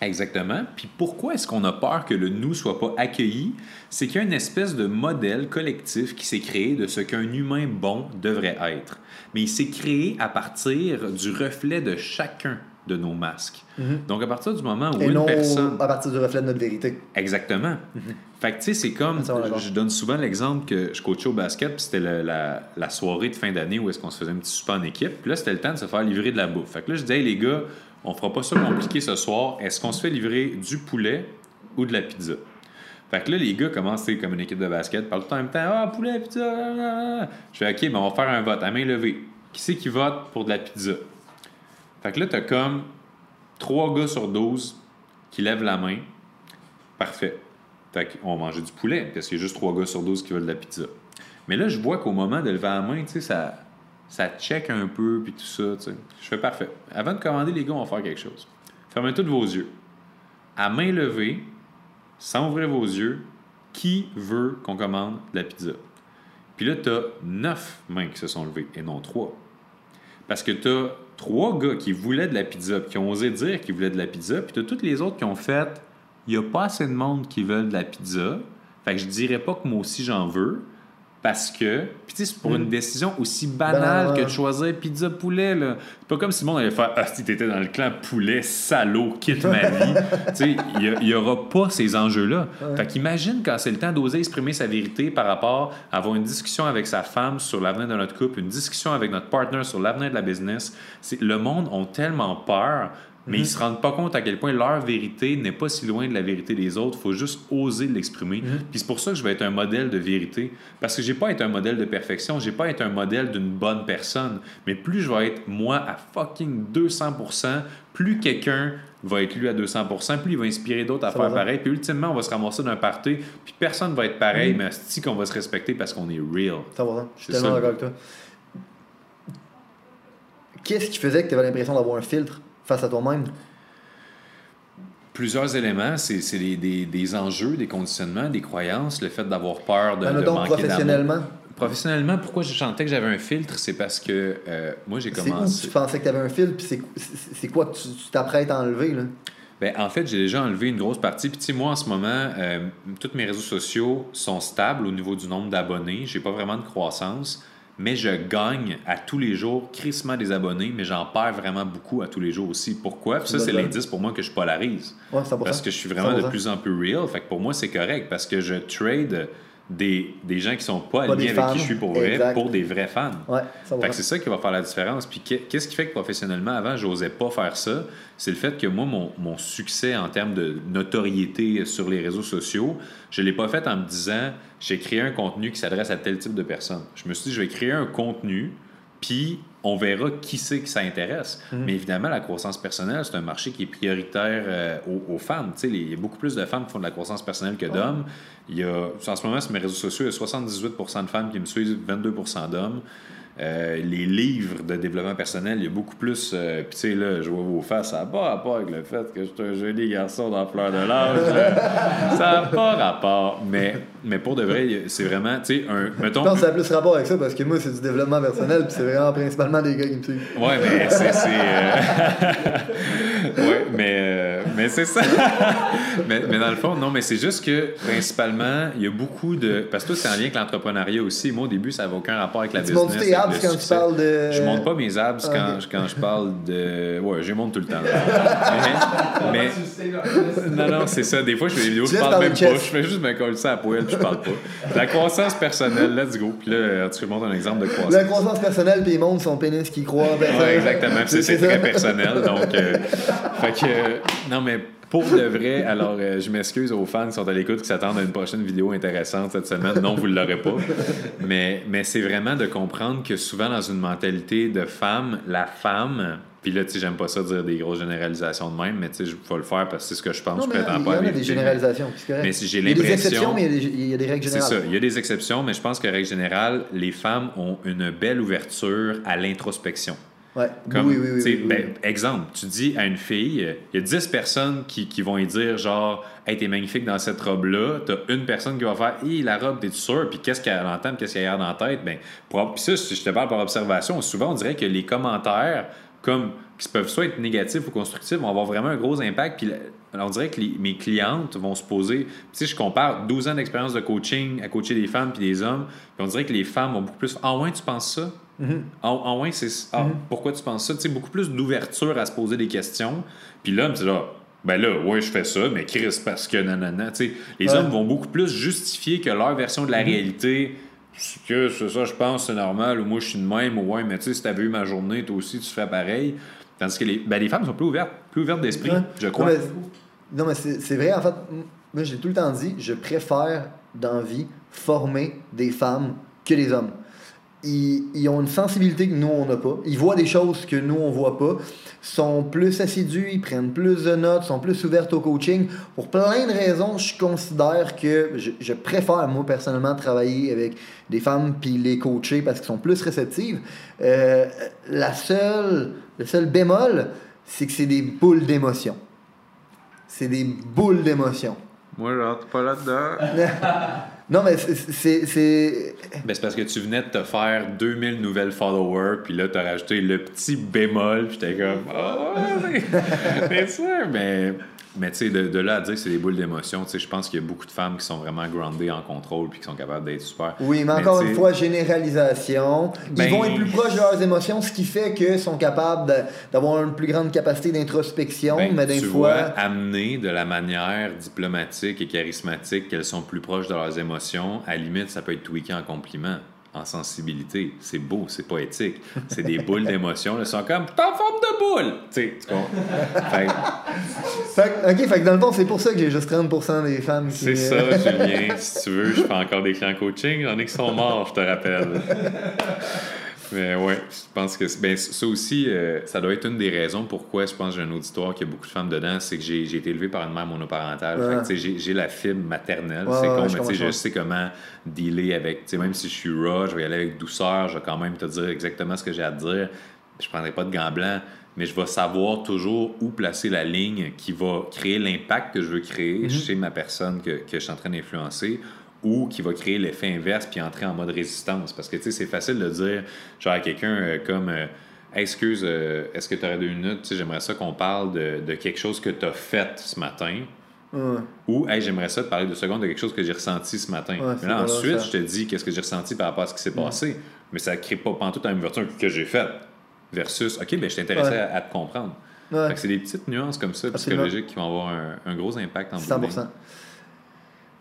Exactement. Puis pourquoi est-ce qu'on a peur que le nous soit pas accueilli? C'est qu'il y a une espèce de modèle collectif qui s'est créé de ce qu'un humain bon devrait être. Mais il s'est créé à partir du reflet de chacun de nos masques. Mhm. Donc, à partir du moment où Et une non personne... à partir du reflet de notre vérité. Exactement. Mhm. Fait que, tu sais, c'est comme... Je donne souvent l'exemple que je coachais au basket, puis c'était la, la, soirée de fin d'année où est-ce qu'on se faisait un petit souper en équipe. Puis là, c'était le temps de se faire livrer de la bouffe. Fait que là, je disais, hey, les gars, on fera pas ça compliqué ce soir. Est-ce qu'on se fait livrer du poulet ou de la pizza? Fait que là, les gars commencent, comme une équipe de basket, parlent tout en même temps, ah, poulet, pizza, Je fais, OK, mais on va faire un vote à main levée. Qui c'est qui vote pour de la pizza? Fait que là, t'as comme 3 gars sur 12 qui lèvent la main. Parfait. Fait qu'on va manger du poulet, parce qu'il y a juste 3 gars sur 12 qui veulent de la pizza. Mais là, je vois qu'au moment de lever la main, tu sais, ça, ça check un peu, puis tout ça, tu sais. Je fais parfait. Avant de commander, les gars, on va faire quelque chose. Fermez tous vos yeux. À main levée, sans ouvrir vos yeux, qui veut qu'on commande de la pizza? Puis là, tu as 9 mains qui se sont levées, et non 3. Parce que tu as trois gars qui voulaient de la pizza, puis qui ont osé dire qu'ils voulaient de la pizza, puis tu as tous les autres qui ont fait il n'y a pas assez de monde qui veulent de la pizza. Fait que je dirais pas que moi aussi j'en veux. Parce que, puis tu sais, c'est pour une hmm. décision aussi banale que de choisir pizza poulet, là. C'est pas comme si le monde allait faire Ah, si t'étais dans le clan poulet, salaud, quitte ma vie. tu sais, il n'y aura pas ces enjeux-là. Fait qu'imagine quand c'est le temps d'oser exprimer sa vérité par rapport à avoir une discussion avec sa femme sur l'avenir de notre couple, une discussion avec notre partner sur l'avenir de la business. Le monde a tellement peur mais ils ne mhm. se rendent pas compte à quel point leur vérité n'est pas si loin de la vérité des autres. Il faut juste oser l'exprimer. Mhm. Puis c'est pour ça que je vais être un modèle de vérité. Parce que j'ai pas été un modèle de perfection, j'ai pas été un modèle d'une bonne personne. Mais plus je vais être moi à fucking 200%, plus quelqu'un va être lui à 200%, plus il va inspirer d'autres à faire pareil. Puis ultimement, on va se ramasser d'un party, puis personne va être pareil, mhm. mais c'est qu'on va se respecter parce qu'on est real. Ça va, je suis tellement d'accord avec toi. Qu'est-ce qui faisait que tu avais l'impression d'avoir un filtre? Face à toi-même? Plusieurs éléments, c'est des, des, des, enjeux, des conditionnements, des croyances, le fait d'avoir peur de, ben, de manquer professionnellement. Professionnellement, pourquoi je chantais que j'avais un filtre, c'est parce que euh, moi j'ai commencé. Où tu pensais que tu avais un filtre, puis c'est quoi que tu t'apprêtes à enlever là? Ben, en fait, j'ai déjà enlevé une grosse partie. Puis, moi, en ce moment, euh, tous mes réseaux sociaux sont stables au niveau du nombre d'abonnés. J'ai pas vraiment de croissance mais je gagne à tous les jours crissement des abonnés, mais j'en perds vraiment beaucoup à tous les jours aussi. Pourquoi? Puis ça, c'est l'indice pour moi que je polarise. parce que je suis vraiment de plus en plus real. Fait que pour moi, c'est correct parce que je trade des, des gens qui sont pas, alignés avec qui je suis pour vrai pour des vrais fans. Ouais, c'est ça qui va faire la différence. Puis qu'est-ce qui fait que professionnellement, avant, j'osais pas faire ça? C'est le fait que moi, mon, mon, succès en termes de notoriété sur les réseaux sociaux, je l'ai pas fait en me disant j'ai créé un contenu qui s'adresse à tel type de personnes. Je me suis dit je vais créer un contenu Puis on verra qui c'est que ça intéresse. Mhm. Mais évidemment, la croissance personnelle, c'est un marché qui est prioritaire euh, aux, aux femmes. Les- il y a beaucoup plus de femmes qui font de la croissance personnelle que d'hommes. Il y a, en ce moment, sur mes réseaux sociaux, il y a 78 de femmes qui me suivent, 22% d'hommes. Euh, les livres de développement personnel, il y a beaucoup plus. euh, Puis, tu sais, là, je vois vos faces, ça n'a pas rapport avec le fait que je suis un joli garçon dans fleur de l'âge. ça n'a pas rapport. Mais, mais pour de vrai, c'est vraiment, tu sais, un. Je Mettons. pense que ça a plus rapport avec ça parce que moi, c'est du développement personnel puis c'est vraiment principalement des gars qui me suivent. Ouais, mais c'est. euh, ouais, mais, euh, mais c'est ça. mais, mais dans le fond, non, mais c'est juste que principalement, il y a beaucoup de. Parce que toi, c'est en lien avec l'entrepreneuriat aussi. Moi, au début, ça n'avait aucun rapport avec la business. Abs quand tu succès. parles de. Je monte pas mes abs quand, quand je parle de. Ouais, je les monte tout le temps. mais, mais- non, non, c'est ça. Des fois, je fais des vidéos, Tu je parle parler même pas. Je fais juste me coller ça à poêle, puis je parle pas. La croissance personnelle, let's go. Puis là, tu montres un exemple de croissance. La croissance personnelle puis il montre son pénis qui croit. Ben, Ouais, exactement. C'est très personnel. Donc, euh, fait que, euh, non, mais pour de vrai, alors euh, je m'excuse aux fans qui sont à l'écoute qui s'attendent à une prochaine vidéo intéressante cette semaine. Non, vous ne l'aurez pas. Mais, mais c'est vraiment de comprendre que souvent, dans une mentalité de femme, la femme. Puis là, tu sais, j'aime pas ça dire des grosses généralisations de même, mais tu sais, je vais le faire parce que c'est ce que je pense. Non, je mais il y prétends en pas à a des généralisations. c'est correct. Mais si j'ai Il y a des l'impression- exceptions, mais il y a des- il y a des règles C'est générales. ça. Il y a des exceptions, mais je pense que, règle générale, les femmes ont une belle ouverture à l'introspection. Ouais. Comme, oui, oui, oui. oui, ben, exemple, tu dis à une fille, il y a 10 personnes qui, qui vont lui dire genre, hey, t'es magnifique dans cette robe-là. T'as une personne qui va faire, hey, la robe, t'es-tu sûr? Puis qu'est-ce qu'elle entend, qu'est-ce qu'elle a dans la tête? Ben, pour, puis ça, si je te parle par observation, souvent, on dirait que les commentaires, comme, qui peuvent soit être négatifs ou constructifs, vont avoir vraiment un gros impact. Puis on dirait que les- mes clientes vont se poser, sais, je compare 12 ans d'expérience de coaching à coacher des femmes puis des hommes, puis on dirait que les femmes ont beaucoup plus, ah ouais, tu penses ça? Ah, ah ouais, c'est. Ah, pourquoi tu penses ça? Tu sais, beaucoup plus d'ouverture à se poser des questions. Puis l'homme, c'est là. Ben là, ouais, je fais ça, mais Chris, parce que nanana. Tu sais, les Ouais. hommes vont beaucoup plus justifier que leur version de la réalité. C'est Que c'est ça, je pense, c'est normal, ou moi je suis de même, ou ouais, mais tu sais, si t'avais eu ma journée, toi aussi, tu ferais pareil. Tandis que les, ben, les femmes sont plus ouvertes, plus ouvertes d'esprit, Ouais. je crois. Non, mais, c'est vrai, en fait, moi j'ai tout le temps dit, je préfère dans vie former des femmes que des hommes. Ils, ils ont une sensibilité que nous on n'a pas. Ils voient des choses que nous on voit pas. sont plus assidus, ils prennent plus de notes, sont plus ouvertes au coaching. Pour plein de raisons, je considère que je, je préfère, moi, personnellement, travailler avec des femmes puis les coacher parce qu'elles sont plus réceptives. Euh, la seule, le seul bémol, c'est que c'est des boules d'émotion. C'est des boules d'émotion. Moi, je rentre pas là-dedans. non, mais c'est- Ben, c'est parce que tu venais de te faire 2000 nouvelles followers, puis là, t'as rajouté le petit bémol, puis j'étais comme, ah ouais, c'est sûr, mais, mais tu sais, de, de là à dire que c'est des boules d'émotion, tu sais, je pense qu'il y a beaucoup de femmes qui sont vraiment groundées en contrôle, puis qui sont capables d'être super. Oui, mais encore une fois, généralisation. Ils Ben- vont être plus proches de leurs émotions, ce qui fait qu'ils sont capables d'avoir une plus grande capacité d'introspection, ben, mais des tu fois. vois, amener de la manière diplomatique et charismatique qu'elles sont plus proches de leurs émotions, à la limite, ça peut être tweaké en compliment. En sensibilité, c'est beau, c'est poétique. C'est des boules d'émotions. Elles sont comme t'es en forme de boule. Tu sais, tu? Fait que Fait ok, fait que dans le fond, c'est pour ça que j'ai juste 30% des femmes qui. C'est ça, Julien. Si tu veux, je fais encore des clients coaching. J'en ai qui sont morts, je te rappelle. Mais ouais, je pense que ben, ça aussi, euh, ça doit être une des raisons pourquoi je pense que j'ai un auditoire qui a beaucoup de femmes dedans. C'est que j'ai été élevé par une mère monoparentale. Ouais. j'ai la fibre maternelle. Ouais, c'est con, je mais comprends. je sais comment dealer avec. Même si je suis raw, je vais y aller avec douceur. Je vais quand même te dire exactement ce que j'ai à te dire. Je prendrai pas de gants blancs. Mais je vais savoir toujours où placer la ligne qui va créer l'impact que je veux créer chez ma personne que, que je suis en train d'influencer ou qui va créer l'effet inverse puis entrer en mode résistance. Parce que, tu sais, c'est facile de dire, genre, à quelqu'un euh, comme... euh, Hey, excuse, euh, est-ce que tu aurais deux minutes? J'aimerais ça qu'on parle de, de quelque chose que tu as fait ce matin. Ouais. Ou, hey, j'aimerais ça te parler de secondes de quelque chose que j'ai ressenti ce matin. Ouais, Mais là, ensuite, ça. je te dis qu'est-ce que j'ai ressenti par rapport à ce qui s'est passé. Mais ça ne crée pas pantoute la même ouverture que j'ai faite. Versus, OK, ben, je Ouais. à, à te comprendre. C'est des petites nuances comme ça, Absolument. psychologiques, qui vont avoir un, un gros impact en bout de 100%.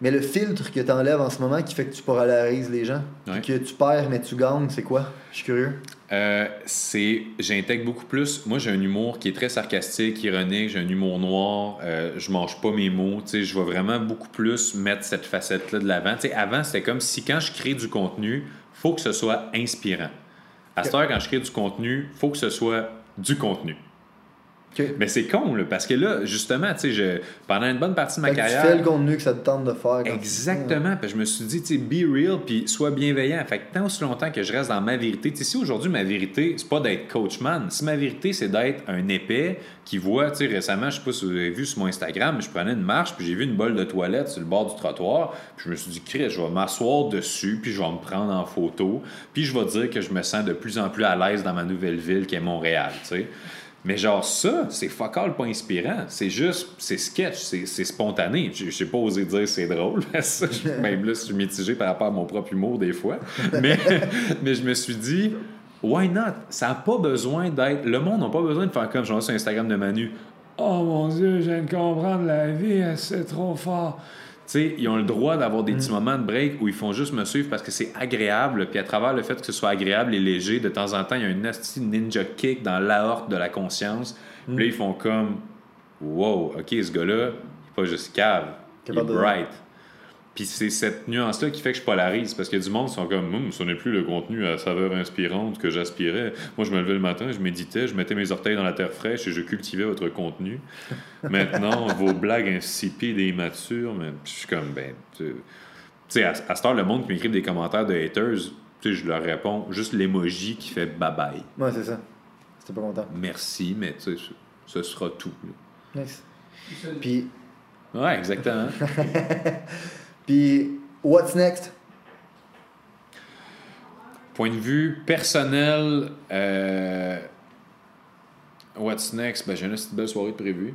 Mais le filtre que tu enlèves en ce moment qui fait que tu polarises les gens, Ouais. que tu perds mais tu gagnes, c'est quoi? Je suis curieux. Euh, c'est j'intègre beaucoup plus moi j'ai un humour qui est très sarcastique ironique j'ai un humour noir euh, je mange pas mes mots tu sais je vais vraiment beaucoup plus mettre cette facette là de l'avant tu sais avant c'était comme si quand je crée du contenu faut que ce soit inspirant À cette heure, quand je crée du contenu, faut que ce soit du contenu. Mais c'est con, là, parce que là, justement, tu sais, je- pendant une bonne partie de ma Fait que carrière. tu fais le contenu que ça te tente de faire. Exactement. Puis je me suis dit, tu sais, be real, puis sois bienveillant. Fait que tant aussi longtemps que je reste dans ma vérité, tu sais, si aujourd'hui ma vérité, c'est pas d'être coachman, si ma vérité, c'est d'être un épais qui voit, tu sais, récemment, je sais pas si vous avez vu sur mon Instagram, mais je prenais une marche, puis j'ai vu une bolle de toilette sur le bord du trottoir, puis je me suis dit, Chris, je vais m'asseoir dessus, puis je vais me prendre en photo, puis je vais dire que je me sens de plus en plus à l'aise dans ma nouvelle ville qui est Montréal, tu sais. Mais genre ça, c'est fuck all pas inspirant. C'est juste, c'est sketch, c'est spontané. Je j'ai pas osé dire c'est drôle. Ça, je- Même là, je suis mitigé par rapport à mon propre humour des fois. Mais, mais je me suis dit, why not? Ça n'a pas besoin d'être... Le monde n'a pas besoin de faire comme je vois sur Instagram de Manu. Oh mon Dieu, je viens de comprendre la vie, c'est trop fort. Sais, ils ont le droit d'avoir des petits moments de break où ils font juste me suivre parce que c'est agréable. Puis à travers le fait que ce soit agréable et léger, de temps en temps, il y a un nasty ninja kick dans l'aorte de la conscience. Puis là, ils font comme Wow, OK, ce gars-là, il est pas juste cave, il est bright. Puis c'est cette nuance-là qui fait que je polarise, parce que du monde sont comme, Hum, ce n'est plus le contenu à saveur inspirante que j'aspirais. Moi, je me levais le matin, je méditais, je mettais mes orteils dans la terre fraîche et je cultivais votre contenu. Maintenant, vos blagues insipides et immatures, mais je suis comme, ben, tu tu sais, à, à cette heure, le monde qui m'écrit des commentaires de haters, tu sais, je leur réponds juste l'emoji qui fait bye bye. Ouais, c'est ça. C'était pas content. Merci, mais tu sais, ce ce sera tout. là. Nice. Puis, Ouais, exactement. puis, what's next? Point de vue personnel, euh, what's next? Ben, j'ai une petite belle soirée de prévue.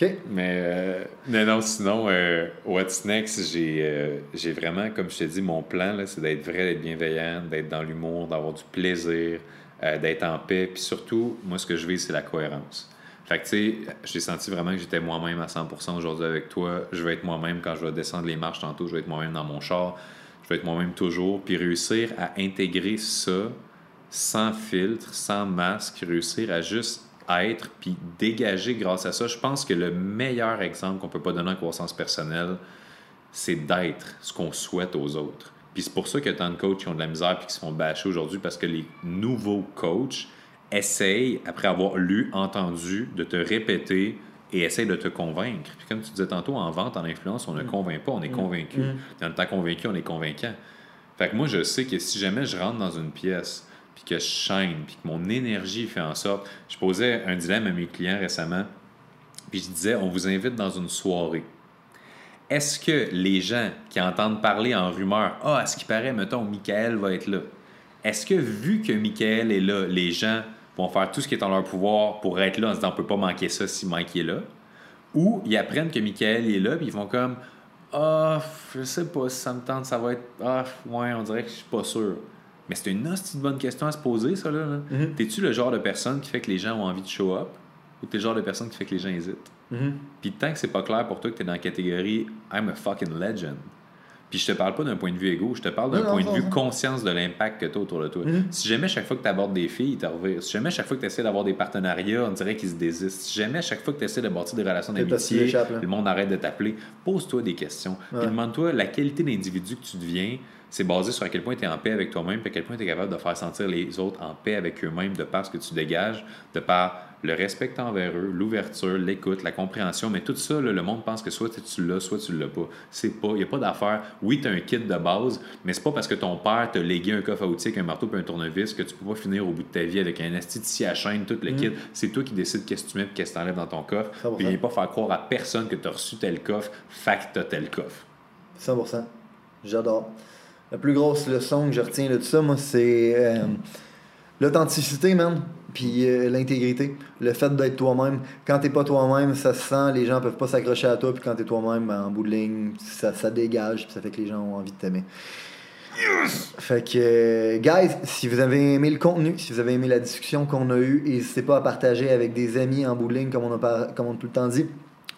OK. Mais euh, non, non, sinon, euh, what's next, j'ai j'ai vraiment, comme je te dis, mon plan, là, c'est d'être vrai, d'être bienveillant, d'être dans l'humour, d'avoir du plaisir, d'être en paix. Puis surtout, moi, ce que je vis, c'est la cohérence. Fait que, tu sais, j'ai senti vraiment que j'étais moi-même à 100% aujourd'hui avec toi. Je vais être moi-même quand je vais descendre les marches tantôt. Je vais être moi-même dans mon char. Je vais être moi-même toujours. Puis réussir à intégrer ça sans filtre, sans masque, réussir à juste être puis dégager grâce à ça. Je pense que le meilleur exemple qu'on peut pas donner en croissance personnelle, c'est d'être ce qu'on souhaite aux autres. Puis c'est pour ça a tant de coachs qui ont de la misère puis qui se font bâcher aujourd'hui parce que les nouveaux coachs essayent, après avoir lu, entendu, de te répéter et essayent de te convaincre. Puis comme tu disais tantôt, en vente, en influence, on ne convainc pas, on est convaincu. Mm. Dans le temps convaincu, on est convaincant. Fait que moi, je sais que si jamais je rentre dans une pièce, puis que je shine, puis que mon énergie fait en sorte... Je posais un dilemme à mes clients récemment, puis je disais, on vous invite dans une soirée. Est-ce que les gens qui entendent parler en rumeur, ah, à ce qui paraît, mettons, Michael va être là, est-ce que vu que Michael est là, les gens vont faire tout ce qui est en leur pouvoir pour être là en se disant, on peut pas manquer ça si Mike est là? Ou ils apprennent que Michael est là, puis ils font comme, ah, je sais pas si ça me tente, ça va être, ah, ouais, on dirait que je suis pas sûr. Mais c'est une hostie de bonne question à se poser, ça, là. Mhm. T'es-tu le genre de personne qui fait que les gens ont envie de show up? Ou t'es le genre de personne qui fait que les gens hésitent? Mhm. Puis tant que c'est pas clair pour toi que t'es dans la catégorie I'm a fucking legend. Puis je te parle pas d'un point de vue égo, je te parle d'un non, point de non, vue non. conscience de l'impact que tu as autour de toi. Mhm. Si jamais chaque fois que tu abordes des filles, ils te revirent. Si jamais chaque fois que tu essaies d'avoir des partenariats, on dirait qu'ils se désistent. Si jamais chaque fois que tu essaies de bâtir des relations d'amitié, le monde arrête de t'appeler, pose-toi des questions. Ouais. Puis demande-toi la qualité d'individu que tu deviens. C'est basé sur à quel point tu es en paix avec toi-même, puis à quel point tu es capable de faire sentir les autres en paix avec eux-mêmes de par ce que tu dégages, de par le respect envers eux, l'ouverture, l'écoute, la compréhension. Mais tout ça, là, le monde pense que soit tu l'as, soit tu l'as pas. C'est pas, il n'y a pas d'affaire. Oui, tu as un kit de base, mais c'est pas parce que ton père t'a légué un coffre à outils un marteau et un tournevis que tu peux pas finir au bout de ta vie avec un ici à chaîne, tout le kit. C'est toi qui décides qu'est-ce que tu mets et qu'est-ce que tu enlèves dans ton coffre. 100%. Puis viens pas faire croire à personne que tu as reçu tel coffre, que t'as tel coffre. 100%. J'adore. La plus grosse leçon que je retiens de tout ça, moi, c'est euh, l'authenticité, man. Puis euh, l'intégrité. Le fait d'être toi-même. Quand t'es pas toi-même, ça se sent, les gens peuvent pas s'accrocher à toi. Puis quand t'es toi-même, ben, en bout de ligne, ça, ça dégage. Puis ça fait que les gens ont envie de t'aimer. Fait que, euh, guys, si vous avez aimé le contenu, si vous avez aimé la discussion qu'on a eue, n'hésitez pas à partager avec des amis en bout de ligne, comme on a, par- comme on a tout le temps dit.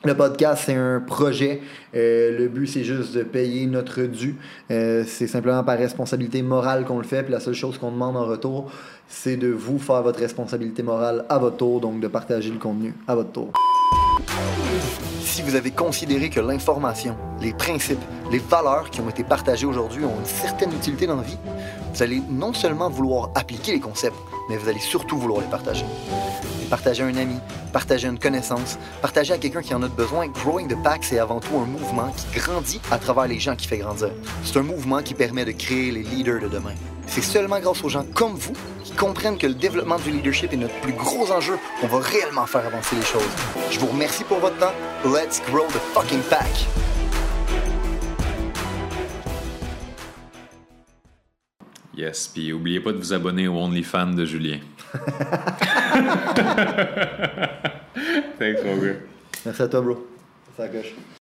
Le podcast, c'est un projet. Euh, le but, c'est juste de payer notre dû. Euh, c'est simplement par responsabilité morale qu'on le fait. Puis la seule chose qu'on demande en retour, c'est de vous faire votre responsabilité morale à votre tour, donc de partager le contenu à votre tour. Si vous avez considéré que l'information, les principes, les valeurs qui ont été partagées aujourd'hui ont une certaine utilité dans la vie, vous allez non seulement vouloir appliquer les concepts, mais vous allez surtout vouloir les partager. Partager à un ami, partager à une connaissance, partager à quelqu'un qui en a besoin. Growing the Pack, c'est avant tout un mouvement qui grandit à travers les gens qui fait grandir. C'est un mouvement qui permet de créer les leaders de demain. C'est seulement grâce aux gens comme vous qui comprennent que le développement du leadership est notre plus gros enjeu qu'on va réellement faire avancer les choses. Je vous remercie pour votre temps. Let's grow the fucking pack! Yes, puis oubliez pas de vous abonner au OnlyFans de Julien. Thanks, mon gars. Merci à toi, bro. Ça coche.